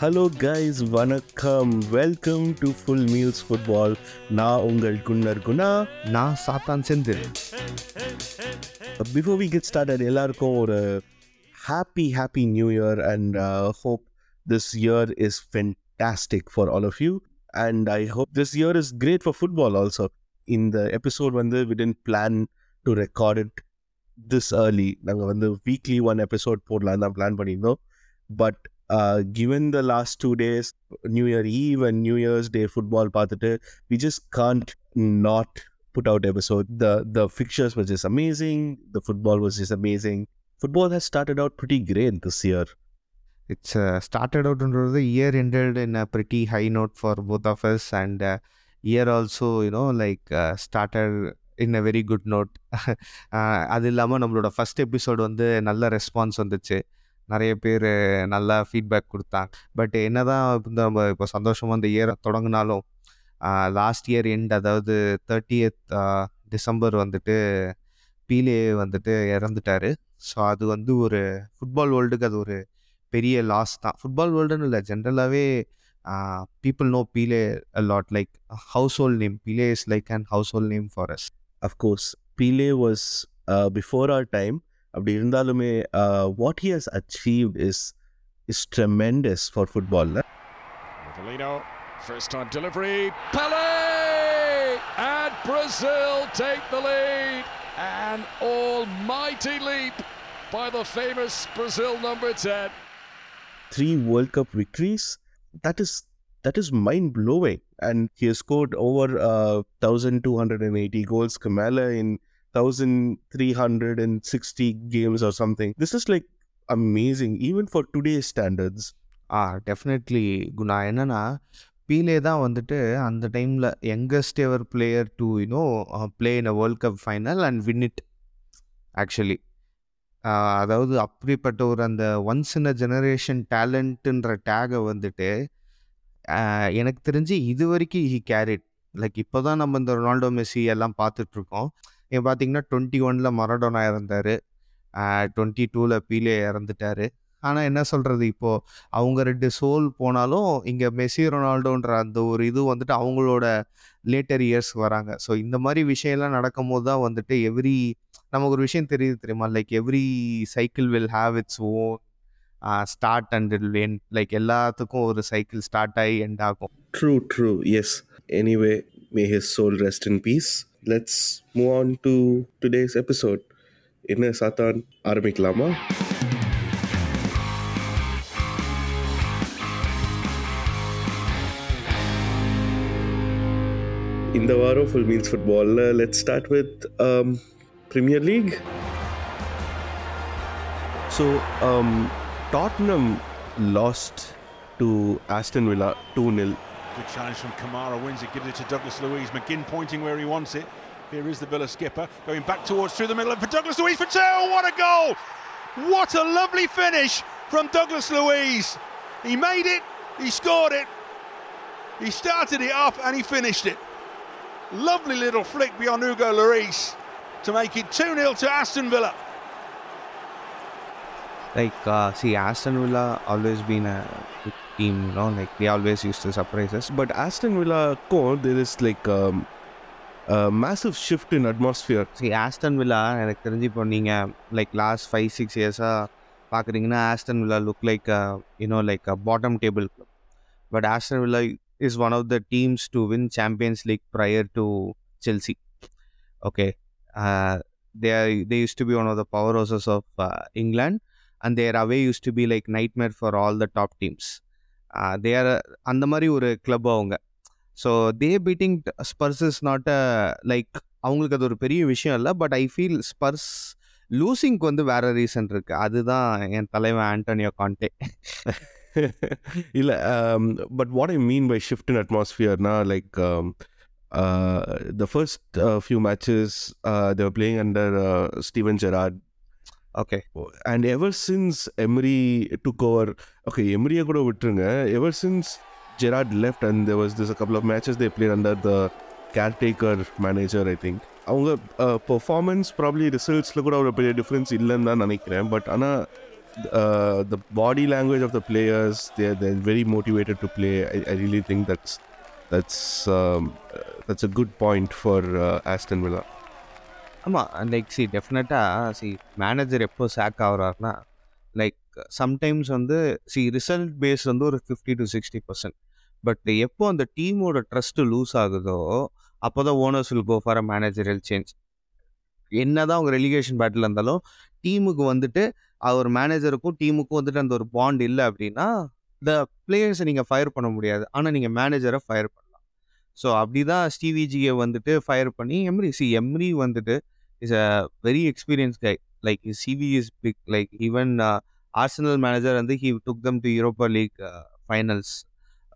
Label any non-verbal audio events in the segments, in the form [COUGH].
Hello guys வணக்கம். Welcome to full meals football நான் உங்கள் குன்னர் குணா. நான் Sathan Senthil. Before we get started எல்லாருக்கும் ஒரு happy happy new year and hope this year is fantastic for all of you and I hope this year is great for football also இந்த episode வந்து we didn't plan to record it this early நாங்கள் வந்து weekly one episode போடலாம் தான் plan பண்ணியிருந்தோம். But Given the last two days new year eve and new year's day football பார்த்துட்டு we just can't not put out episode. The the fixtures were just amazing. The football was just amazing. Football has started out pretty great this year. It's started அவுட்ன்றது year ended in a pretty high note for both of us and year also you know like started in a very good note அது இல்லாமல் நம்மளோட first episode வந்து நல்ல response வந்துச்சு நிறைய பேர் நல்லா feedback கொடுத்தாங்க. பட் என்ன தான் நம்ம இப்போ சந்தோஷமாக இந்த இயரை தொடங்கினாலும் லாஸ்ட் இயர் எண்ட் அதாவது தேர்ட்டியத் டிசம்பர் வந்துட்டு பீலே வந்துட்டு இறந்துட்டாரு. ஸோ அது வந்து ஒரு ஃபுட்பால் வேர்ல்டுக்கு அது ஒரு பெரிய லாஸ் தான். ஃபுட்பால் வேர்ல்டுன்னு இல்லை ஜென்ரலாகவே people know Pele lot like household name Pele is like and household name for us of course Pele was before our time. அப்படி இருந்தாலுமே what he has achieved is is tremendous for football Rivellino, first time delivery. Pele! And Brazil take the lead. An almighty leap by the famous Brazil number 10. Three world cup victories that is that is mind blowing. And he has scored over uh, 1,280 goals, Kamala in 1,360 games or something. This is like amazing, even for today's standards. Ah definitely Guna என்னன்னா Pele தான் வந்துட்டு அந்த டைமில் youngest ever player to you know play in a world cup final and win it actually அதாவது அப்படிப்பட்ட ஒரு அந்த once in a generation டேலண்ட்டுன்ற டேகை வந்துட்டு எனக்கு தெரிஞ்சு இது வரைக்கும் ஹி கேரிட் லைக் இப்போ தான் நம்ம இந்த ரொனால்டோ மெஸ்ஸி எல்லாம் பார்த்துட்ருக்கோம் இங்கே பார்த்தீங்கன்னா டுவெண்ட்டி ஒனில் மரடோனா இறந்தார். டுவெண்ட்டி டூவில் பீலே இறந்துட்டாரு. ஆனால் என்ன சொல்கிறது இப்போது அவங்க ரெண்டு சோல் போனாலும் இங்கே மெஸ்ஸி ரொனால்டோன்ற அந்த ஒரு இது வந்துட்டு அவங்களோட லேட்டர் இயர்ஸ் வராங்க. ஸோ இந்த மாதிரி விஷயம்லாம் நடக்கும் போது தான் வந்துட்டு எவ்ரி நமக்கு ஒரு விஷயம் தெரியுது தெரியுமா? Like every cycle will have its own start and end like எல்லாத்துக்கும் ஒரு சைக்கிள் ஸ்டார்ட் ஆகி எண்ட் ஆகும். True true yes anyway may his soul rest in peace let's move on to today's episode என்ன சாத்தான் ஆரம்பிக்கலாமா? இந்த வாரம் full meals ஃபுட்பாலில் let start with premier league so Tottenham lost to Aston Villa two nil Good challenge from Kamara, wins it, gives it to Douglas Louise. McGinn pointing where he wants it. Here is the Villa skipper, going back towards through the middle, and for Douglas Louise for two! What a goal! What a lovely finish from Douglas Louise. He made it, he scored it, he started it off, and he finished it. Lovely little flick beyond Hugo Lloris to make it 2-0 to Aston Villa. Like, uh, see, Aston Villa always been a been a team know like they always use to surprises But Aston Villa core, there is like um, a massive shift in atmosphere. See Aston Villa எனக்கு தெரிஞ்சு இப்போ நீங்கள் like last five six இயர்ஸாக பார்க்குறீங்கன்னா Aston Villa look like you know like a bottom table club but Aston Villa is one of the teams to win champions league prior to Chelsea okay they they used to be one of the powerhouses of England and their away use to be like nightmare for all the top teams there அந்த மாதிரி ஒரு club அவங்க. So they beating Spurs is not a like அவங்களுக்கு அது ஒரு பெரிய விஷயம் இல்லை பட் ஐ ஃபீல் ஸ்பர்ஸ் லூசிங்க்கு வந்து வேற ரீசன் இருக்குது அதுதான் என் தலைவன் ஆண்டோனியோ கான்டே இல்லை but what I mean by shift in அட்மாஸ்ஃபியர்னா like the first few matches they're playing under Steven matches okay and ever since Emery took over okay எம்ரியை கூட விட்டுருங்க ever since Gerrard left and there was this couple of matches they played under the caretaker manager I think அவங்க performance probably ரிசல்ட்ஸில் கூட ஒரு பெரிய difference இல்லைன்னு தான் நினைக்கிறேன் பட் ஆனால் the body language of the players they they're very motivated to play I really think that's that's that's a good point for Aston Villa point for uh, Aston Villa. ஆமாம் like see டெஃபினட்டாக see manager எப்போ sack ஆகுறாருனா like sometimes வந்து see result base வந்து ஒரு fifty to sixty percent but எப்போ அந்த டீமோட ட்ரஸ்ட்டு லூஸ் ஆகுதோ அப்போ தான் owners will go for a managerial change என்ன தான் அவங்க ரெலிகேஷன் பேட்டில் இருந்தாலும் டீமுக்கு வந்துட்டு அவர் மேனேஜருக்கும் டீமுக்கும் வந்துட்டு அந்த ஒரு பாண்ட் இல்லை அப்படின்னா இந்த பிளேயர்ஸை நீங்கள் ஃபயர் பண்ண முடியாது. ஆனால் நீங்கள் மேனேஜரை ஃபயர் பண்ணலாம். ஸோ அப்படி தான் ஸ்டீவிஜியை வந்துட்டு ஃபயர் பண்ணி எம்ரி சி எம்ரி வந்துட்டு is a very experience guy like CV is big like even Arsenal manager வந்து he took them to Europa league finals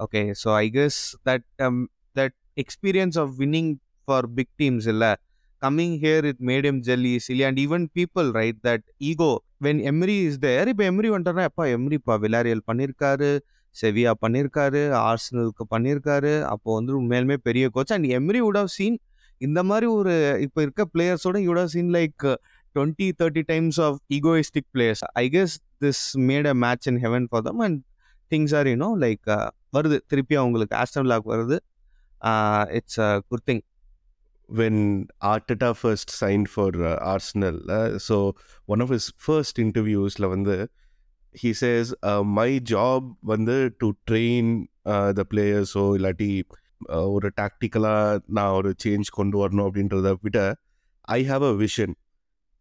okay so I guess that that experience of winning for big teams இல்லை coming here it made them gel gel easily and even people right that ego when Emery is there இப்போ Emery வந்துட்டார்னா எப்பா எம்ரிப்பா Villarreal பண்ணியிருக்காரு செவியா பண்ணியிருக்காரு ஆர்சனலுக்கு பண்ணியிருக்காரு அப்போ வந்து உண்மையிலுமே பெரிய coach and Emery would have seen இந்த மாதிரி ஒரு இப்போ இருக்க பிளேயர்ஸோட you'd have seen like twenty thirty times of egoistic players I guess this made a match in heaven for them and things are you know like வருது திருப்பி அவங்களுக்கு Aston luck வருது it's a good thing when Arteta first signed for uh, Arsenal. Uh, so one of his first interviews, வந்து, he says, uh, my job வந்து to train uh, the players. So இல்லாட்டி ஒரு டாக்டிக்கலாக நான் ஒரு change கொண்டு வரணும் அப்படின்றத விட I have a vision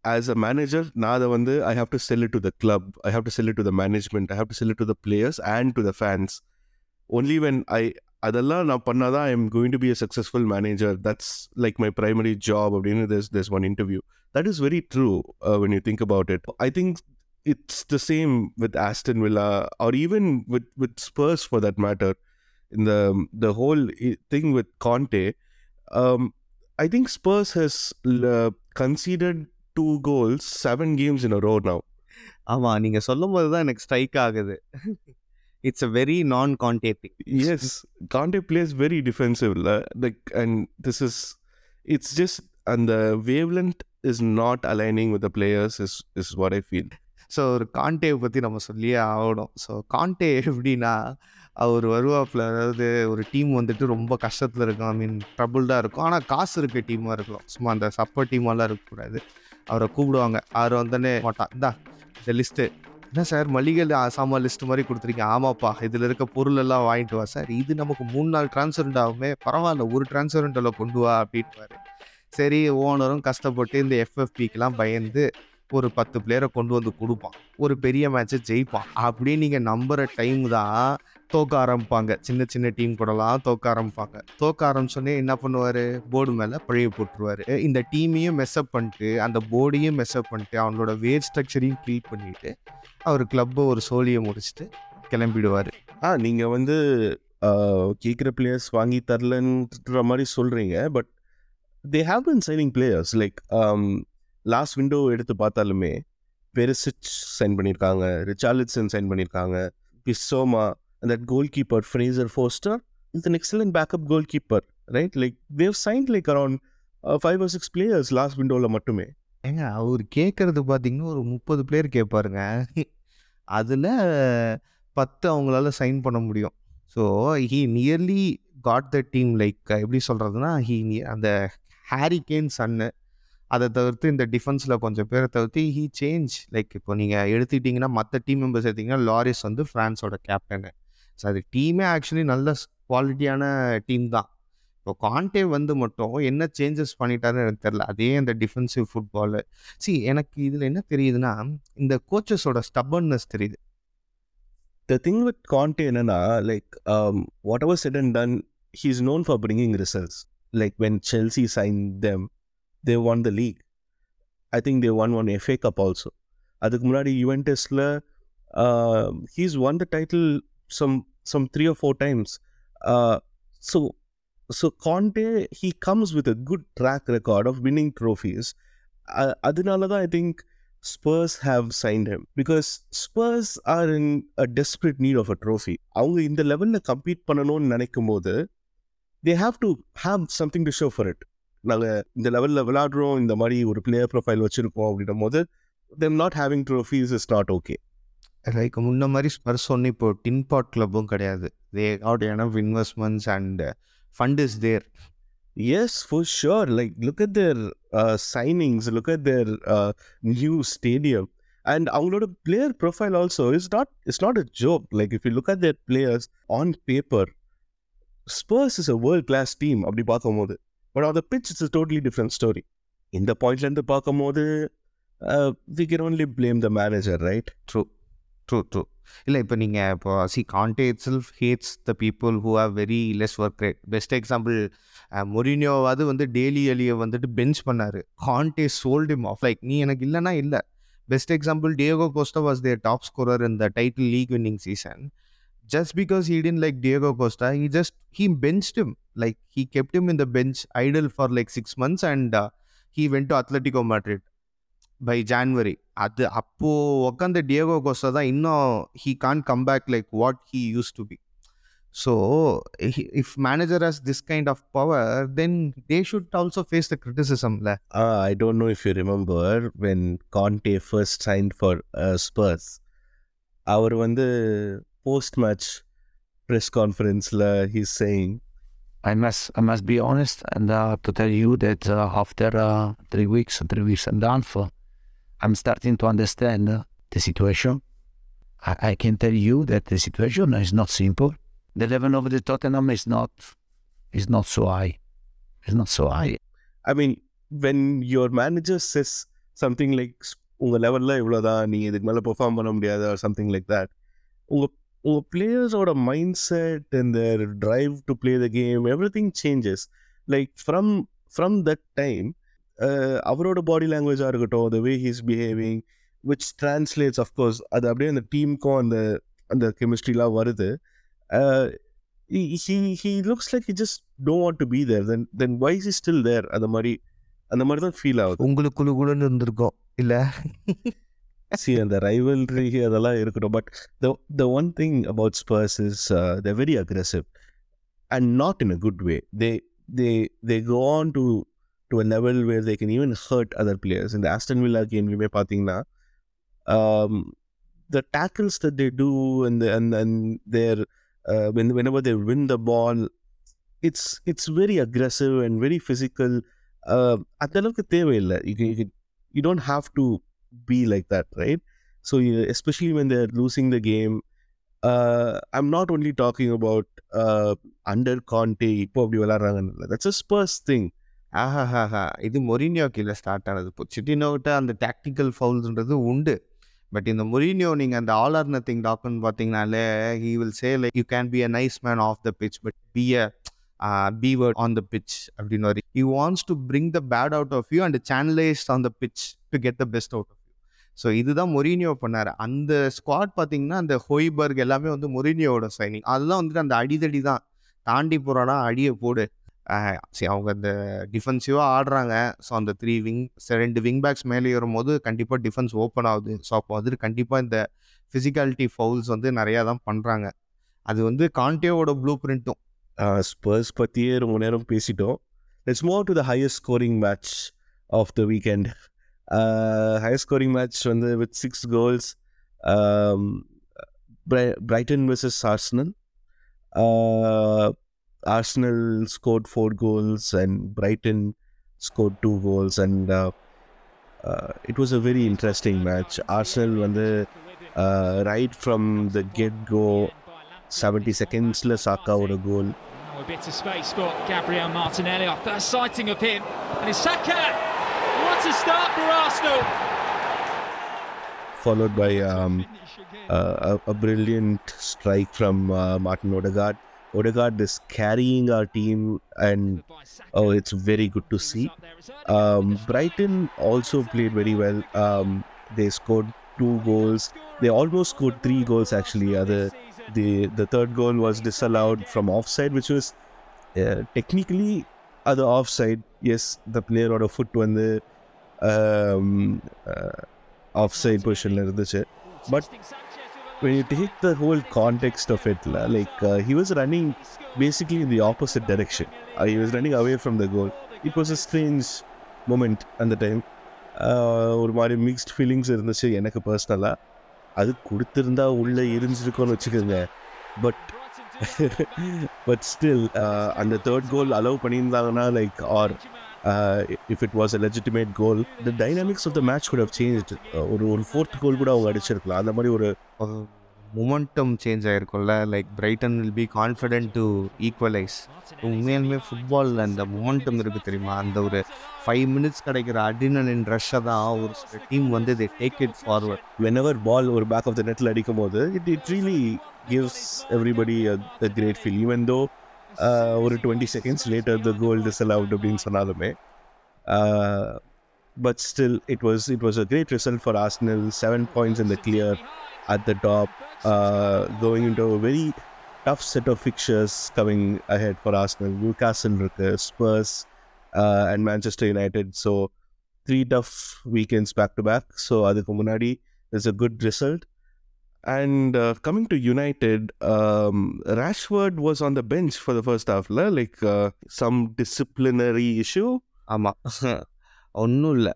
as a manager நான் அதை வந்து I have to sell it to the club I have to sell it to the management I have to sell it to the players and to the fans only when I அதெல்லாம் நான் பண்ணாதான் I am going to be a successful manager that's like my primary job அப்படின்னு there's there's one interview that is very true when you think about it I think it's the same with Aston Villa or even with with Spurs for that matter. In the the whole thing with Conte, um, I think Spurs has uh, conceded two goals seven games in a row now. ஆமாம் நீங்கள் சொல்லும் போது தான் எனக்கு strike ஆகுது it's a very நான் Yes, Conte plays very defensive, la- like, and this is it's just and the wavelength is not aligning with the players. Is is what I feel. So ஒரு காண்டேவை பற்றி நம்ம சொல்லியே ஆகணும். So காண்டே எப்படின்னா அவர் வருவாப்பில் அதாவது ஒரு டீம் வந்துட்டு ரொம்ப கஷ்டத்தில் இருக்கும். ஐ மீன் ட்ரபுள்டாக இருக்கும். ஆனால் காசு இருக்க டீமாக இருக்கலாம். சும்மா அந்த சப்போர்ட் டீமெல்லாம் இருக்கக்கூடாது அவரை கூப்பிடுவாங்க. அவர் வந்தோடனே மாட்டான் இந்தா இந்த லிஸ்ட்டு என்ன சார் மளிகை சாமான் லிஸ்ட் மாதிரி கொடுத்துருக்கீங்க. ஆமாப்பா இதில் இருக்க பொருள் எல்லாம் வாங்கிட்டு வா சார் இது நமக்கு மூணு நாள் டிரான்ஸ்பரண்ட் ஆகுமே பரவாயில்ல ஒரு டிரான்ஸ்பரண்ட்டில் கொண்டு வா அப்படின்வாரு சரி ஓனரும் கஷ்டப்பட்டு இந்த எஃப்எஃபிக்கெலாம் பயந்து ஒரு பத்து பிளேயரை கொண்டு வந்து கொடுப்பான். ஒரு பெரிய மேட்ச்சை ஜெயிப்பான். அப்படியே நீங்கள் நம்புகிற டைம் தான் தோக்க ஆரம்பிப்பாங்க. சின்ன சின்ன டீம் கூடலாம் தோக்க ஆரம்பிப்பாங்க. தோக்க ஆரம்பிச்சோடனே என்ன பண்ணுவார்? போர்டு மேலே பழைய போட்டுருவாரு. இந்த டீமையும் மெஸ்அப் பண்ணிட்டு அந்த போர்டையும் மெஸ்அப் பண்ணிட்டு அவங்களோட வேர் ஸ்ட்ரக்சரையும் க்ளீட் பண்ணிவிட்டு அவர் கிளப்பை ஒரு சோழியை முடிச்சுட்டு கிளம்பிடுவார். ஆ நீங்கள் வந்து கேட்குற பிளேயர்ஸ் வாங்கி தரலன்ற மாதிரி சொல்கிறீங்க but they have been signing players like last window எடுத்து பார்த்தாலுமே பெருசிச் சைன் பண்ணியிருக்காங்க ரிச்சார்லிட்சன் சைன் பண்ணியிருக்காங்க Bissouma that goalkeeper Fraser Forster is an excellent backup goalkeeper right like they've sign like around five or six players last விண்டோவில் மட்டுமே. ஏங்க அவர் கேட்குறது பார்த்தீங்கன்னா ஒரு முப்பது பிளேயர் கேட்பாருங்க அதில் பத்து அவங்களால சைன் பண்ண முடியும். So he nearly got the team like எப்படி சொல்கிறதுனா ஹீ அந்த ஹாரி கேன் சன்னு அதை தவிர்த்து இந்த டிஃபென்ஸில் கொஞ்சம் பேரை தவிர்த்து ஹீ சேஞ்ச் லைக் இப்போ நீங்கள் எடுத்துக்கிட்டிங்கன்னா மற்ற டீம் மெம்பர்ஸ் எடுத்திங்கன்னா லாரிஸ் வந்து ஃப்ரான்ஸோட கேப்டனு ஸோ அது டீமே ஆக்சுவலி நல்ல குவாலிட்டியான டீம் தான். இப்போ கான்டே வந்து மட்டும் என்ன சேஞ்சஸ் பண்ணிட்டாருன்னு எனக்கு தெரில அதே அந்த டிஃபென்சிவ் ஃபுட்பாலு சி எனக்கு இதில் என்ன தெரியுதுன்னா இந்த கோச்சஸோட ஸ்டபர்னஸ் தெரியுது. த திங் வித் கான்டே என்னன்னா whatever said and done he is known for bringing results like when Chelsea sign them they won the league I think they won one FA Cup also அதுக்கு முன்னாடி யுவென்டஸ்ல uh, he's won the title some some three or four times uh, so so Conte he comes with a good track record of winning trophies uh, அதனால தான் I think Spurs have signed him because Spurs are in a desperate need of a trophy. அவங்க இந்த லெவலில் compete பண்ணணும்னு நினைக்கும் போது they have to have something to show for it நாங்கள் இந்த லெவலில் விளையாடுறோம் இந்த மாதிரி ஒரு பிளேயர் ப்ரொஃபைல் வச்சுருக்கோம் அப்படின்னும் போது them not having trophies is not okay like முன்ன மாதிரி ஸ்பர்ஸ் ஒன்று இப்போ டின் பாட் கிளப்பும் கிடையாது they enough investments and fund is there sure. Like, look at their uh, signings, look at their uh, new stadium. And அவங்களோட player profile also is not it's not a joke. Like if you look at their players on paper, Spurs is a world class team அப்படி பார்க்கும்போது but on the pitch it's totally different story இந்த பாயிண்ட்லேருந்து பார்க்கும்போது we we can only the the manager, right true true true இல்லை இப்போ நீங்கள் இப்போ see Conte itself hates the people who have very less work rate best example மொரினியோவாவது வந்து daily அலியை வந்துட்டு பெஞ்ச் பண்ணார். Conte sold him off like நீ எனக்கு இல்லைன்னா இல்லை. Best example Diego Costa was their top scorer இந்த title league winning season just because he didn't like Diego Costa, he just he benched him. Like he kept him in the bench idle for like six months, and uh, he went to Atletico Madrid by January. அது அப்போ உட்காந்த Diogo Costa தான் இன்னும் he can't come back like what he used to be. So he- if manager has this kind of power, then they should also face the criticism. la. Uh, I don't know if you remember when Conte first signed for uh, Spurs. அவர் வந்து post match press கான்ஃபரன்ஸில் he's saying I must I must be honest and uh, to tell you that uh, after uh, three weeks, three weeks and a half, uh, I'm starting to understand uh, the situation. I, I can tell you that the situation is not simple. The level of the Tottenham is not is not so high. It's not so high. I mean when your manager says something like உங்கள் லெவலில் இவ்வளோ தான் நீங்கள் இதுக்கு மேலே perform பண்ண முடியாது or something like that உங்கள் உங்கள் பிளேயர்ஸோட மைண்ட் செட் இந்த drive to play the game everything changes like from from that time அவரோட பாடி லாங்குவேஜாக இருக்கட்டும் the way he's behaving which translates of course அது அப்படியே அந்த டீமுக்கும் அந்த அந்த கெமிஸ்ட்ரிலாம் வருது. Uh, he, he he looks like he just don't then to be there. Then அந்த மாதிரி அந்த மாதிரி தான் ஃபீல் ஆகுது. உங்களுக்குள்ள கூட இருந்திருக்கோம் இல்லை? சி அந்த ரைவல்ரி அதெல்லாம் இருக்கட்டும் but the the one thing about Spurs is the very aggressive and not in a good way they they they go on to to a level where they can even hurt other players இந்த Aston villa கேம்லையுமே பார்த்தீங்கன்னா the tackles that they do and the, and and their uh, when whenever they win the ball, it's it's very aggressive and very physical. Uh, அந்த அளவுக்கு தேவையில்லை you, can- you, can- you don't have to Be like that, right? So you, especially when they're losing the game, uh, I'm not only talking about uh, under Conte இப்போ அப்படி விளாட்றாங்கன்னு that's a Spurs thing. ஆஹாஹாஹா. இது Mourinho கீழே start ஆனது இப்போ சிட்டினோவிட்ட அந்த tactical ஃபவுல்ஸ்ன்றது உண்டு. But இந்த Mourinho நீங்கள் அந்த ஆல் ஆர் நத்திங் டாக்குன்னு பார்த்தீங்கனாலே he will say like you can be a nice man off the pitch but be a B word on the pitch அப்படின்னு very he wants to bring the bad out of you and channelise on the pitch to get the best out so இதுதான் Mourinho பண்ணார். அந்த squad பார்த்தீங்கன்னா அந்த ஹொய்பர்க் எல்லாமே வந்து மொரினியோட signing அதெல்லாம் வந்துட்டு அந்த அடிதடி தான். தாண்டி போகிறானா அடியை போடு. சரி அவங்க அந்த டிஃபென்சிவாக ஆடுறாங்க. ஸோ அந்த த்ரீ விங் ரெண்டு விங் பேக்ஸ் மேலே ஏறும்போது கண்டிப்பாக டிஃபென்ஸ் ஓப்பன் ஆகுது. ஸோ அப்போ வந்துட்டு கண்டிப்பாக இந்த ஃபிசிக்காலிட்டி ஃபவுல்ஸ் வந்து நிறையா தான் பண்ணுறாங்க அது வந்து கான்டேவோட ப்ளூ பிரிண்ட்டும் ஸ்பர்ஸ் பற்றியே ரொம்ப நேரம் பேசிட்டோம். Let's move to the highest scoring match of the weekend highest scoring match வந்து with six goals Brighton versus Arsenal Arsenal scored four goals and Brighton scored two goals and it was a very interesting match Arsenal வந்து right from the get go seventy செகண்ட்ஸில் சாக்காவோட goal Now a bit of space for Gabriel Martinelli. Our first sighting of him. And it's Saka! Start for Arsenal! followed by um, uh, a, brilliant strike from uh, Martin Odegaard. Odegaard is carrying our team, and oh, it's very good to see. Um, Brighton also played very well. Um, they scored two goals. They almost scored three goals actually. Other the the third goal was disallowed from offside, which was uh, technically other offside. Yes, the player or a foot when the um, uh, offside position இருந்துச்சு But when you take the whole context of it la, like uh, he was running basically in the opposite direction uh, he was running away from the goal it was a strange moment அந்த time ஒரு மாதிரி mixed feelings இருந்துச்சு எனக்கு பர்சனலாக அது கொடுத்திருந்தா உள்ள இருந்திருக்கும்னு வச்சுக்கோங்க பட் பட் ஸ்டில் அந்த தேர்ட் கோல் அலோவ் பண்ணியிருந்தாங்கன்னா like or if it was a legitimate goal the dynamics of the match கூட சேஞ்ச் ஒரு ஒரு ஃபோர்த் கோல் கூட அவங்க அடிச்சிருக்கலாம். அந்த மாதிரி ஒரு momentum change ஆயிருக்கும்ல. Like Brighton will be confident to equalise உண்மையாலுமே ஃபுட்பாலில் அந்த மொமெண்டம் இருக்குது தெரியுமா? அந்த ஒரு ஃபைவ் மினிட்ஸ் கிடைக்கிற அடினலின் ரஷ்ஷை தான் ஒரு சில டீம் வந்து they take it forward whenever ball ஒரு பேக் ஆஃப் த நெட்டில் அடிக்கும் போது it it really gives everybody great feel even though ஒரு twenty seconds later the goal disallowed அப்படின்னு சொன்னாலுமே but still it was it was a great result for Arsenal seven points in the clear at the top going into very tough set of fixtures coming ahead for Arsenal. Newcastle இருக்கு Spurs uh, and Manchester United. So three tough weekends back to back. So அதுக்கு முன்னாடி is a good result. And coming to United Rashford was on the bench for the first the like some disciplinary issue ஆமாம் ஒன்றும் இல்லை.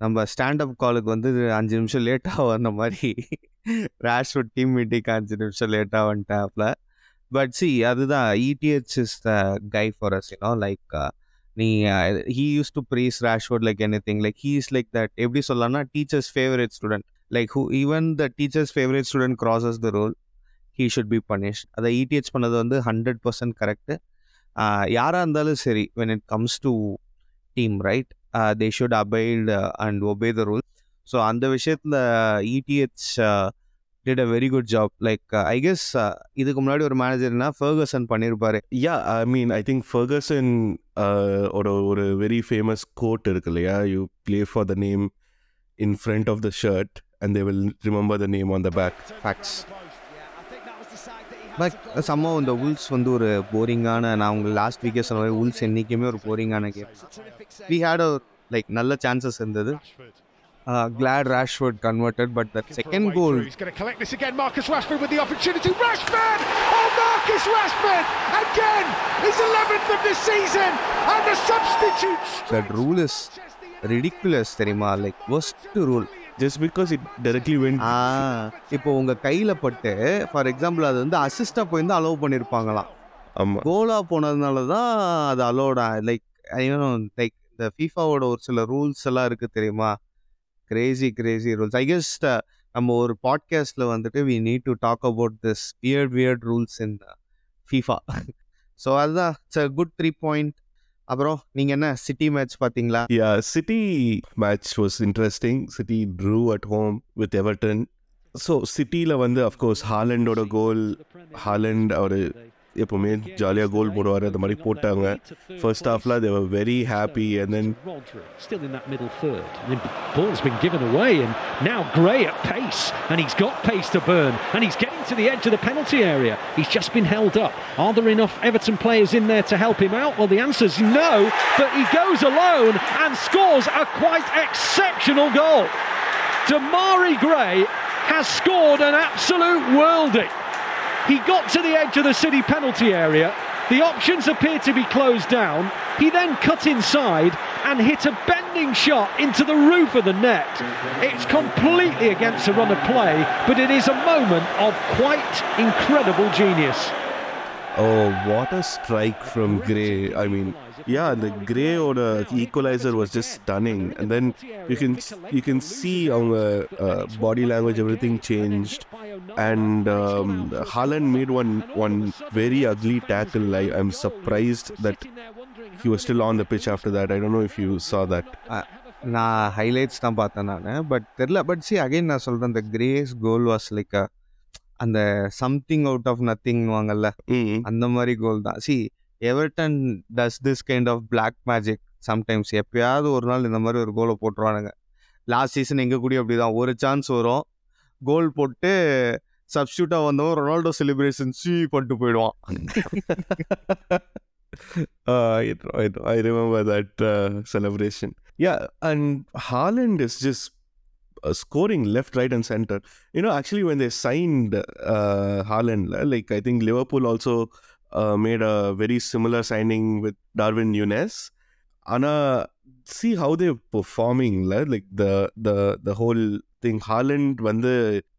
நம்ம stand up காலுக்கு வந்து அஞ்சு நிமிஷம் லேட்டாக வந்த மாதிரி ரேஷ்வுட் டீம் மீட்டிங்க்கு அஞ்சு நிமிஷம் லேட்டாக வந்துட்டாப்ல. பட் சி அதுதான் ETH is the guy for us you know like நீ he use to praise ரேஷ்வுட் like anything like he is like that எப்படி சொல்லலாம்னா teachers favourite student like who even the teachers favourite student crosses the role he should be punish அதை ETH பண்ணது வந்து hundred percent correct யாராக இருந்தாலும் சரி when it comes to team right they should abide and obey the rule so அந்த விஷயத்தில் ETH did a very good job like I guess இதுக்கு முன்னாடி ஒரு மேனேஜர்னா ஃபர்கசன் பண்ணியிருப்பாரு yeah I mean I think Ferguson uh, ஒரு ஒரு very famous quote இருக்கு இல்லையா? You play for the name in front of the shirt and they will remember the name on the back. Facts but somehow இந்த உல்ஸ் வந்து ஒரு போரிங்கான நான் உங்களுக்கு last வீக்கே சொன்ன மாதிரி உல்ஸ் என்றைக்குமே ஒரு போரிங்கான game we had a like நல்ல சான்சஸ் இருந்தது Claude Rashford converted but the second goal He's going to collect this again. Marcus Rashford with the opportunity. Rashford! Oh, Marcus Rashford! Again! His 11th of this season! And the substitute! That rule is ridiculous தெரியுமா like worst rule Just because it directly went ஆ இப்போ உங்க கையில பட்டு for example அது வந்து அசிஸ்டா போயிருந்து allow பண்ணியிருப்பாங்களாம் ஆமா. கோலா போனதுனால தான் அது அலோடா லைக் ஐயோ லைக் இந்த ஃபீஃபாவோட ஒரு சில ரூல்ஸ் எல்லாம் இருக்கு தெரியுமா? Crazy crazy rules I guess நம்ம ஒரு பாட்காஸ்ட்ல வந்துட்டு we need to talk about this weird weird rules in FIFA so அதுதான். It's a good three point அப்புறம் நீங்க என்ன சிட்டி மேட்ச் பாத்தீங்களா Yeah, City match was interesting. City drew at home with Everton. So சிட்டியில் வந்து of course ஹாலண்டோட கோல் Haaland அவர் எப்போவுமே ஜாலியாக கோல் போடுவார் அந்த மாதிரி போட்டாங்க ஃபர்ஸ்ட் ஹாஃப்ல they were very happy and then still in that middle third. And ball's been given away, and now Gray at pace, and he's got pace to burn, and he's getting to the edge of the penalty area. He's just been held up. Are there enough Everton players in there to help him out? Well, the answer's no, but he goes alone and scores a quite exceptional goal. Damari Gray has scored an absolute worldie. He got to the edge of the City penalty area. The options appeared to be closed down. He then cut inside and hit a bending shot into the roof of the net. It's completely against the run of play, but it is a moment of quite incredible genius. Oh, what a strike from Gray. I mean, yeah, the Gray or the equalizer was just stunning. And then you can you can see our uh, body language, everything changed. And um, Haaland made one one very ugly tackle. I, I'm surprised that he was still on the pitch after that. I don't know if you saw that. நான் highlights தான் பார்த்தேன் நான் but தெரில but see again நான் சொல்கிறேன் இந்த grace goal was like அந்த something out of nothing வாங்கல்ல Mm. அந்த மாதிரி கோல் தான். See Everton does this kind of black magic sometimes எப்பயாவது ஒரு நாள் இந்த மாதிரி ஒரு கோலை போட்டுருவானுங்க. லாஸ்ட் சீசன் எங்க கூட அப்படி தான் ஒரு சான்ஸ் வரும். கோல் போட்டு சப்ஸ்டியூட்டாக வந்தவன் ரொனால்டோ செலிப்ரேஷன் சீ பண்ணிட்டு போயிடுவான். Uh, [LAUGHS] I, I, I remember that uh, celebration. Yeah, scoring left, right, and center. You know, actually, when they signed uh, Haaland, uh, like I think Liverpool also uh, made a very similar signing with Darwin Nunes. Anna, see how they're performing, la? like the the the whole thing. Haaland வந்து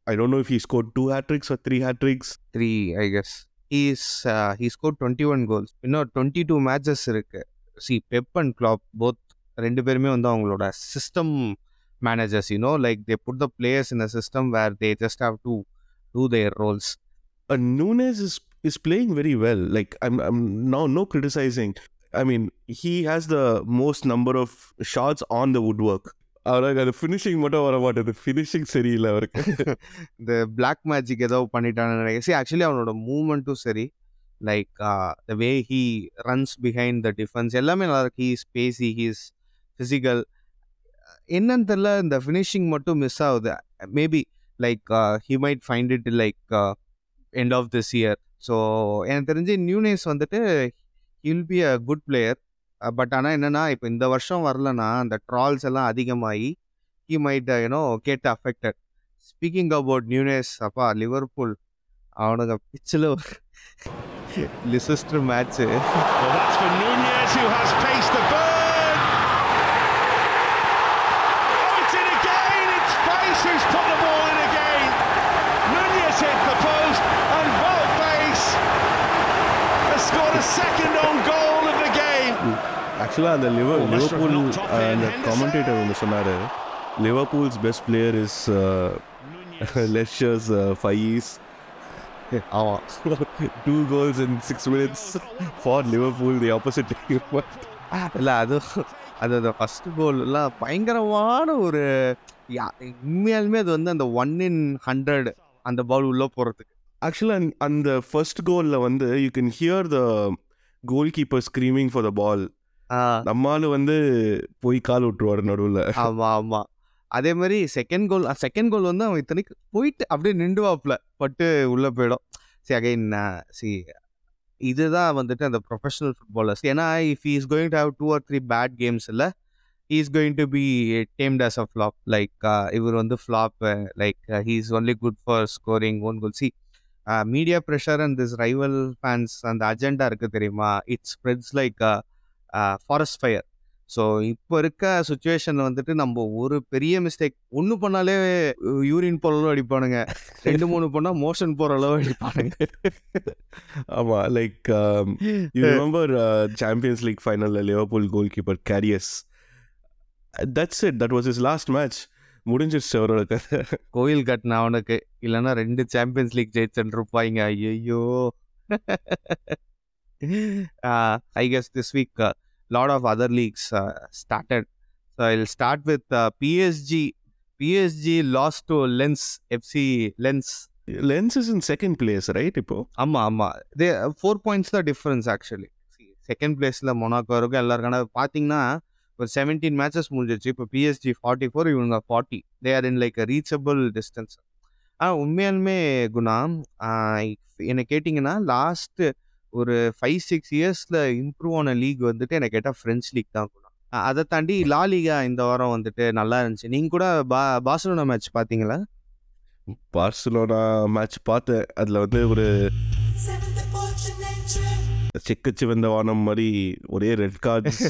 I don't know if he scored two hat tricks or three hat tricks. Three I guess he's he score twenty one goals இன்னும் twenty two matches இருக்கு C Pep and clap both ரெண்டு பேருமே வந்து அவங்களோட system managers you know like they put the players in a system where they just have to do their roles Uh, Nunes is is playing very well. Like I'm, I'm now no criticizing. I mean, he has the most number of shots on the woodwork. அவருக்கு அது finishing மட்டும் வர மாட்டேது. Finishing சரியில்லை அவருக்கு. இந்த black magic ஏதோ பண்ணிட்டான்னு நினைக்கிறேன். ஆக்சுவலி அவனோட மூமெண்ட்டும் சரி. Like the way he runs behind the defence எல்லாமே நல்லா இருக்கு. ஹீஸ் பேசி ஹீஸ் ஃபிசிக்கல் என்னன்னு தெரில. இந்த ஃபினிஷிங் மட்டும் மிஸ் ஆகுது. Maybe like he might find it like end of this year so எனக்கு தெரிஞ்சு நியூனேஸ் வந்துட்டு he'll be a good player but uh, ஆனால் என்னென்னா இப்போ இந்த வருஷம் வரலன்னா அந்த ட்ரால்ஸ் எல்லாம் அதிகமாகி he might you know get affected speaking about Nunes அப்பா லிவர்பூல் அவனுங்க பிச்சில் Leicester match Well, that's for Nunez, who has pace to burn. Oh, it's in again. It's Face who's put the ball in again. Nunez hits the post, and Volt Face has scored a second on goal of the game. ஆக்சுவலாக அந்த liver Liverpool அந்த. Commentator ஒன்று சொன்னார் Liverpool's best player is Leicester's Faes ஆமாம் two goals in six minutes for Liverpool the opposite இல்லை அது அது அந்த ஃபஸ்ட் கோல்லாம் பயங்கரமான ஒரு யா- உண்மையாலுமே அது வந்து அந்த ஒன் இன் ஹண்ட்ரட் அந்த பால் உள்ளே போகிறதுக்கு ஆக்சுவலாக அந்த ஃபர்ஸ்ட் கோலில் வந்து you can hear the goalkeeper screaming for the ball நம்மால் வந்து போய் கால் விட்டுருவார் நடுவில். ஆமாம் ஆமாம் அதே மாதிரி செகண்ட் கோல் செகண்ட் கோல் வந்து அவன் இத்தனைக்கு போயிட்டு அப்படியே நின்றுவாப்ல பட்டு உள்ளே போயிடும். சரி அகைன் சி இதுதான் வந்துட்டு அந்த ப்ரொஃபஷனல் ஃபுட்பாலர்ஸ் ஏன்னா if is going to have two or three bad games இல்லை is going to be damned as a flop like இவர் வந்து flop like he is only good for scoring own goal see media pressure and this rival fans அந்த agenda இருக்குது தெரியுமா? It spreads like forest fire so இப்போ இருக்க சுச்சுவேஷனில் வந்துட்டு நம்ம ஒரு பெரிய மிஸ்டேக் ஒன்று பண்ணாலே யூரின் போகிற அளவு அடிப்பானுங்க. ரெண்டு மூணு பண்ணால் மோஷன் போகிற அளவு அடிப்பானுங்க ஆமாம் like you remember Champions League ஃபைனலில் Liverpool goalkeeper Karius that's it that was is last match முடிஞ்சிருச்சு அவரோட கதை கோயில் கட்டின அவனுக்கு. இல்லைன்னா ரெண்டு சாம்பியன்ஸ் லீக் ஜெயிச்சுட்டு இருப்பாங்க ஐயோ I guess this week lot of other leagues started so I start with PSG PSG lost to Lens FC Lens Lens is in second place right இப்போ? ஆமாம் ஆமாம் தே ஃபோர் பாயிண்ட்ஸ் தான் difference actually second பிளேஸில் Monaco இருக்கும் எல்லாருக்கான பார்த்தீங்கன்னா இப்போ seventeen matches முடிஞ்சிச்சு இப்போ பிஎஸ்ஜி ஃபார்ட்டி ஃபோர் இவங்க forty they are in like reachable distance ஆ உண்மையாலுமே குணா என்னை கேட்டிங்கன்னா லாஸ்ட்டு ஒரு ஃபைவ் சிக்ஸ் இயர்ஸில் இம்ப்ரூவ் ஆன லீக் வந்துட்டு எனக்கு கேட்டால் ஃப்ரெஞ்ச் லீக் தான் அதை தாண்டி லா லீகா இந்த வாரம் வந்துட்டு நல்லா இருந்துச்சு. நீங்கள் கூட பா பார்சலோனா மேட்ச் பார்த்தீங்களா? பார்சலோனா மேட்ச் பார்த்தேன். அதில் வந்து ஒரு செக்கச்சு வந்த வானம் மாதிரி ஒரே red cards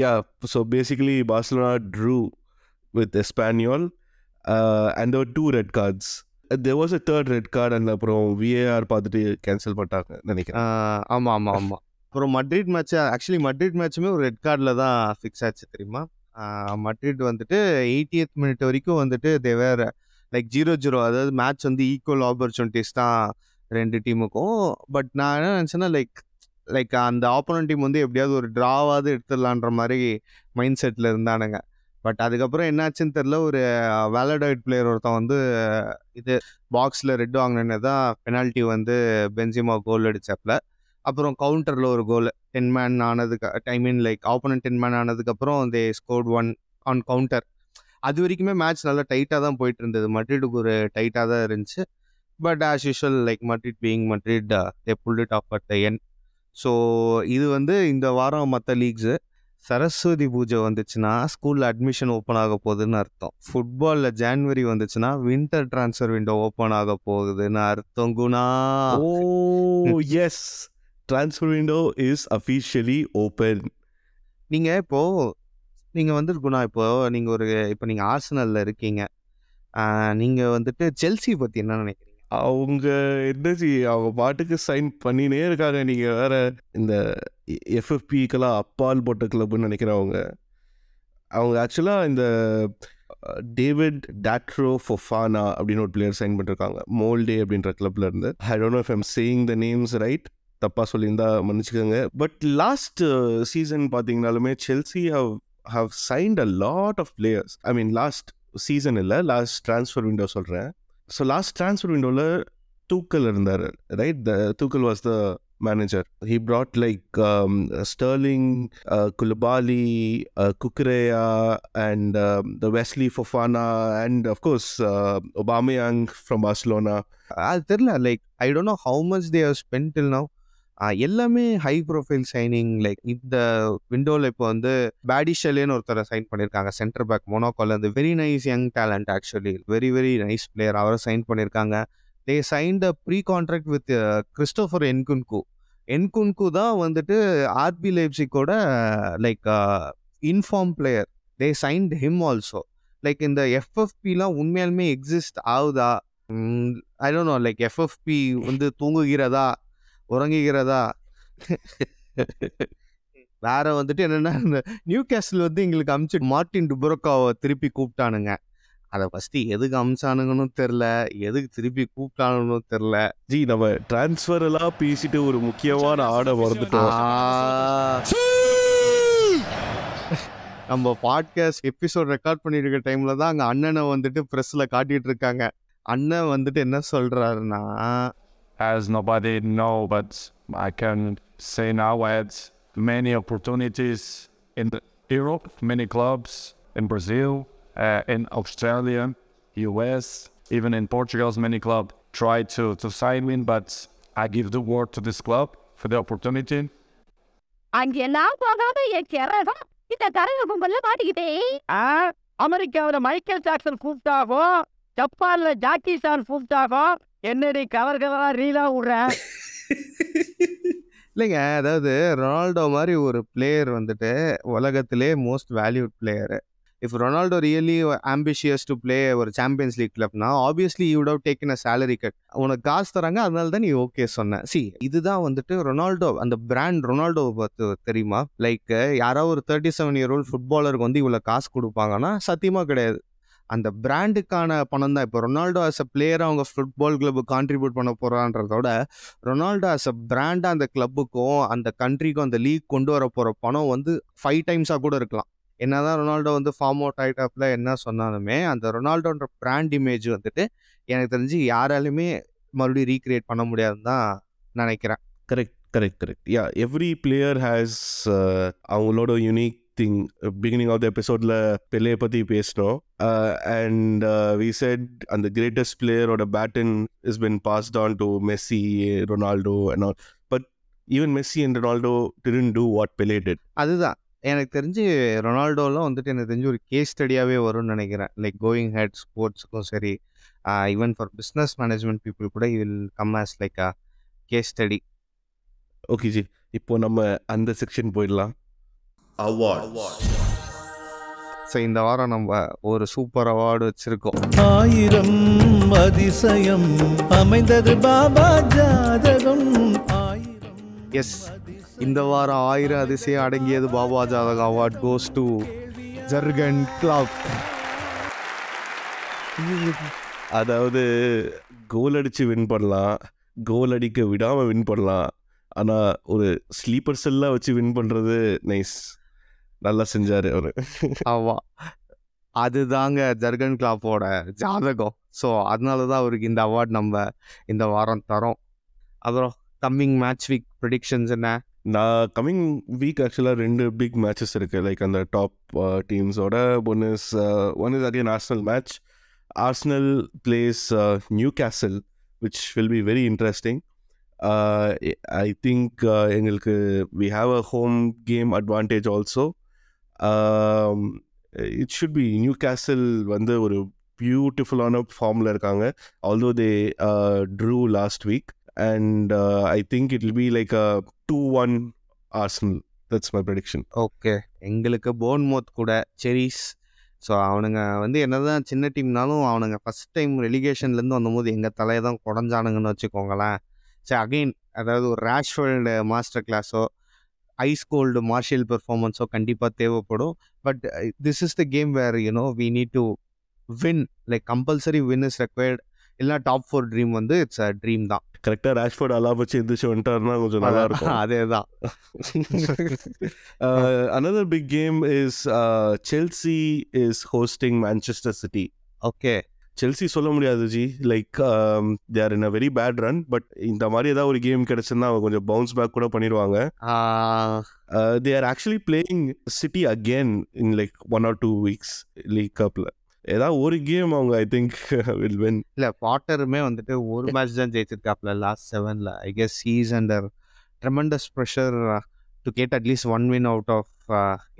yeah so basically Barcelona drew with Espanyol and two red cards there was a third red card and அப்புறம் விஏஆர் பார்த்துட்டு கேன்சல் பண்ணிட்டாங்க நினைக்கிறேன். ஆமாம் ஆமாம் ஆமாம் அப்புறம் மட்ரிட் மேட்ச் ஆக்சுவலி மட்ரிட் மேட்ச்சுமே ஒரு ரெட் கார்டில் தான் ஃபிக்ஸ் ஆச்சு தெரியுமா? மட்ரிட் வந்துட்டு எயிட்டியத் மினிட் வரைக்கும் வந்துட்டு they were like zero zero அதாவது மேட்ச் வந்து ஈக்குவல் ஆப்பர்ச்சுனிட்டிஸ் தான் ரெண்டு டீமுக்கும் பட் நான் என்ன நினச்சேன்னா லைக் லைக் அந்த ஆப்போனன்ட் டீம் வந்து எப்படியாவது ஒரு ட்ராவாவது எடுத்துடலான்ற மாதிரி மைண்ட் செட்டில் இருந்தானுங்க. பட் அதுக்கப்புறம் என்னாச்சுன்னு தெரில ஒரு வேலடைட் பிளேயர் ஒருத்தன் வந்து இது பாக்ஸில் ரெட் வாங்கினே தான் பெனால்ட்டி வந்து பென்சிமா கோல் அடித்தப்பில் அப்புறம் கவுண்டரில் ஒரு கோல் டென் மேன் ஆனதுக்கு I mean like opponent ten man ஆனதுக்கப்புறம் they scored one on counter. அது வரைக்குமே மேட்ச் நல்லா டைட்டாக தான் போயிட்டு இருந்தது மட்ரிடுக்கு ஒரு டைட்டாக தான் இருந்துச்சு. But as usual like Madrid being Madrid they pull it off at the end so இது வந்து இந்த வாரம் மற்ற லீக்ஸு. சரஸ்வதி பூஜை வந்துச்சுன்னா ஸ்கூலில் அட்மிஷன் ஓப்பன் ஆக போகுதுன்னு அர்த்தம். ஃபுட்பாலில் ஜான்வரி வந்துச்சுன்னா வின்டர் ட்ரான்ஸ்ஃபர் விண்டோ ஓப்பன் ஆக போகுதுன்னு அர்த்தம் Guna. Oh yes transfer window is officially open நீங்கள் இப்போது நீங்கள் வந்து குணா இப்போ நீங்கள் ஒரு இப்போ நீங்கள் ஆர்சனலில் இருக்கீங்க. நீங்கள் வந்துட்டு செல்சி பற்றி என்ன நினைக்கிறீங்க? அவங்க என்னஜி அவங்க பாட்டுக்கு சைன் பண்ணினே இருக்காங்க. நீங்கள் வேற இந்த எஃப்எஃபிக்கெல்லாம் அப்பால் போட்ட கிளப்னு நினைக்கிறவங்க அவங்க. ஆக்சுவலாக இந்த டேவிட் டாட்ரோ ஃபொஃபானா அப்படின்னு ஒரு பிளேயர் சைன் பண்ணிருக்காங்க. மோல்டே அப்படின்ற கிளப்ல இருந்து. I don't know if I'm saying the names right தப்பாக சொல்லியிருந்தா மன்னிச்சுக்கோங்க. But last season பார்த்தீங்கனாலுமே Chelsea have have signed a lot of players I mean last season இல்லை லாஸ்ட் ட்ரான்ஸ்ஃபர் விண்டோ சொல்கிறேன் ஸோ லாஸ்ட் ட்ரான்ஸ்ஃபர் விண்டோவில் தூக்கல் இருந்தார் right the Tuchel was the manager he brought like Sterling Koulibaly Cucurella and the Wesley Fofana and of course Aubameyang from Barcelona அது தெரில like I don't know how much they have spend till now எல்லாமே high profile signing like இந்த விண்டோவில் இப்போ வந்து பேடிஷலேன்னு ஒருத்தரை sign பண்ணியிருக்காங்க centre back மொனோகால் இந்த very nice young talent actually very very nice player அவரை சைன் பண்ணியிருக்காங்க they sign the pre contract with Christopher Nkunku Nkunku தான் வந்துட்டு RB லைப்ஸிக்கோட like in form player they signed him also like இந்த எஃப்எஃபிலாம் உண்மையாலுமே exist ஆகுதா? I don't know like FFP வந்து தூங்குகிறதா? உறங்குகிறதா [LAUGHS] வேற வந்துட்டு என்னன்னா இந்த நியூ கேஸ்டில் வந்து எங்களுக்கு அமிச்சு மார்டின் டுபுரோக்காவை திருப்பி கூப்பிட்டானுங்க. அதை ஃபஸ்ட்டு எதுக்கு அமிச்சானுங்கன்னு தெரில. எதுக்கு திருப்பி கூப்பிட்டானுன்னு தெரில. ஜி நம்ம ட்ரான்ஸ்ஃபர் எல்லாம் பேசிட்டு ஒரு முக்கியமான ஆடை மறந்துட்டோம். [LAUGHS] நம்ம பாட்காஸ்ட் எபிசோட் ரெக்கார்ட் பண்ணிட்டு இருக்க டைம்ல தான் அங்கே அண்ணனை வந்துட்டு ப்ரெஸ்ஸில் காட்டிட்டு இருக்காங்க. அண்ணன் வந்துட்டு என்ன சொல்றாருன்னா as nobody know, but I can say now I had many opportunities in the Europe, many clubs in Brazil, uh, in Australia, US, even in Portugal's many club tried to, to sign me, but I give the word to this club for the opportunity. அங்கே நான் போகாம என் கிரகம் இந்த கரக கும்பல்ல மாட்டிக்கிட்டேன் அமெரிக்காவில் Michael Jackson கூப்பிட்டாகோ ஜப்பான்ல Jackie Chan கூப்பிட்டாகோ என்னடி cover கவரா ரீலா விடுறேன் [LAUGHS] இல்லைங்க அதாவது ரொனால்டோ மாதிரி ஒரு பிளேயர் வந்துட்டு உலகத்திலே most valued player if Ronaldo really ambitious to play ஒரு Champions League கிளப்னா obviously you have taken a salary cut உனக்கு காசு தராங்க அதனால தான் நீ ஓகே சொன்ன. சி இதுதான் வந்துட்டு ரொனால்டோ அந்த பிராண்ட் ரொனால்டோ பார்த்து தெரியுமா? லைக் யாராவது ஒரு தேர்ட்டி செவன் இயர் ஓல்ட் ஃபுட்பாலருக்கு வந்து இவ்வளோ காசு கொடுப்பாங்கன்னா சத்தியமாக கிடையாது. அந்த பிராண்டுக்கான பணம் தான். இப்போ ரொனால்டோ ஆஸ் அ பிளேயராக அவங்க ஃபுட்பால் கிளப்பு கான்ட்ரிபியூட் பண்ண போகிறான்றதோட ரொனால்டோ ஆஸ் அ பிராண்டாக அந்த கிளப்புக்கும் அந்த கண்ட்ரிக்கும் அந்த லீக் கொண்டு வர போகிற பணம் வந்து ஃபைவ் டைம்ஸாக கூட இருக்கலாம். என்ன தான் ரொனால்டோ வந்து ஃபார்ம் அவுட் ஆகிட்டாப்பில் என்ன சொன்னாலுமே அந்த ரொனால்டோன்ற பிராண்ட் இமேஜ் வந்துட்டு எனக்கு தெரிஞ்சு யாராலையுமே மறுபடியும் ரீக்ரியேட் பண்ண முடியாதுன்னு தான் நினைக்கிறேன். Correct correct correct yeah every player has அவங்களோட unique thing beginning of the எபிசோடில் பெல்லையை பற்றி பேசினோம். அண்ட் வி செட் அந்த greatest பிளேயரோட baton is been passed on to Messi Ronaldo and all but even Messi and Ronaldo didn't do what Pele did அதுதான். எனக்கு தெரிஞ்சு ரொனால்டோலாம் வந்துட்டு எனக்கு தெரிஞ்சு ஒரு கேஸ் ஸ்டடியாகவே வரும்னு நினைக்கிறேன். லைக் கோயிங் ஹெட் ஸ்போர்ட்ஸுக்கும் சரி even for business management people கூட will come as like case study okay ji இப்போ நம்ம அந்த செக்ஷன் போயிடலாம். அவார்ட் ஸோ இந்த வாரம் நம்ம ஒரு சூப்பர் அவார்டு வச்சுருக்கோம். ஆயிரம் அதிசயம் அமைந்தது பாபா ஜாதகம். ஆயிரம் எஸ் இந்த வாரம் ஆயிரம் அதிசயம் அடங்கியது பாபா ஜாதகம் award goes to Jurgen Klopp அதாவது கோல் அடித்து வின் பண்ணலாம். கோல் அடிக்க விடாமல் வின் பண்ணலாம். ஆனால் ஒரு ஸ்லீப்பர் செல்லாக வச்சு வின் பண்ணுறது நைஸ் நல்லா செஞ்சார் அவர். ஆமாம் அதுதாங்க ஜர்கன் கிளாப்போட ஜாதகம். ஸோ அதனால தான் அவருக்கு இந்த அவார்ட் நம்ம இந்த வாரம் தரோம். அப்புறம் கம்மிங் மேட்ச் வீக் ப்ரிடிக்ஷன்ஸ் என்ன? நான் கம்மிங் வீக் ஆக்சுவலாக ரெண்டு பிக் மேட்சஸ் இருக்குது லைக் அந்த top டீம்ஸோட one is one is again Arsenal match Arsenal plays Newcastle which will be very interesting I think எங்களுக்கு we have a home game advantage also it should be Newcastle வந்து ஒரு பியூட்டிஃபுல்லான ஃபார்மில் இருக்காங்க. Although they drew last week and I think it will be like a two one Arsenal that's my prediction okay எங்களுக்கு phone மோத் கூட cherish so அவனுங்க வந்து என்னதான் சின்ன டீம்னாலும் அவனுங்க ஃபஸ்ட் டைம் ரெலிகேஷன்லேருந்து வந்தபோது எங்கள் தலையை தான் குடஞ்சானுங்கன்னு வச்சுக்கோங்களேன். சரி அகெயின் அதாவது ஒரு ரேஷ்வர்ல்டு மாஸ்டர் கிளாஸோ ஐஸ் கோல்டு மார்ஷியல் பெர்ஃபார்மன்ஸோ கண்டிப்பாக தேவைப்படும். But this is the game where you know we need to win like compulsory win is required இல்லை டாப் ஃபோர் ட்ரீம் வந்து இட்ஸ் அ ட்ரீம் தான். கரெக்டாக ரேஷ்ஃபோர்ட் அலாம் வச்சு எந்திரிச்சு வந்துட்டாருன்னா கொஞ்சம் நல்லா இருக்கும். அதே தான் [LAUGHS] another big game is uh, Chelsea is hosting Manchester City. Okay Chelsea சொல்ல முடியாது ji. Like they are in a very bad run but இந்த மாதிரி ஏதாவது ஒரு கேம் கிடைச்சுன்னா அவங்க கொஞ்சம் பவுன்ஸ் பேக் கூட பண்ணிடுவாங்க they are actually playing City again in like one or two weeks League கப்பில் ஏதாவது ஒரு கேம் அவங்க ஐ திங்க் வில் வின் இல்லை பாட்டருமே வந்துட்டு ஒரு மேட்ச் தான் ஜெயிச்சிருக்காப்ல லாஸ்ட் செவனில் I guess she's under tremendous pressure to get at least one win out of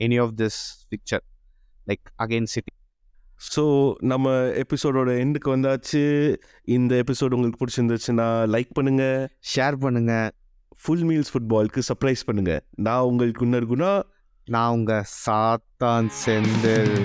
any of this fixture like again City so நம்ம எபிசோடோட எண்டுக்கு வந்தாச்சு. இந்த எபிசோடு உங்களுக்கு பிடிச்சிருந்துச்சுன்னா லைக் பண்ணுங்க. ஷேர் பண்ணுங்க. ஃபுல் மீல்ஸ் ஃபுட்பாலுக்கு சர்ப்ரைஸ் பண்ணுங்க. நான் உங்களுக்கு குன்னர் குணா. நான் உங்கள் சாத்தான் செந்தில்.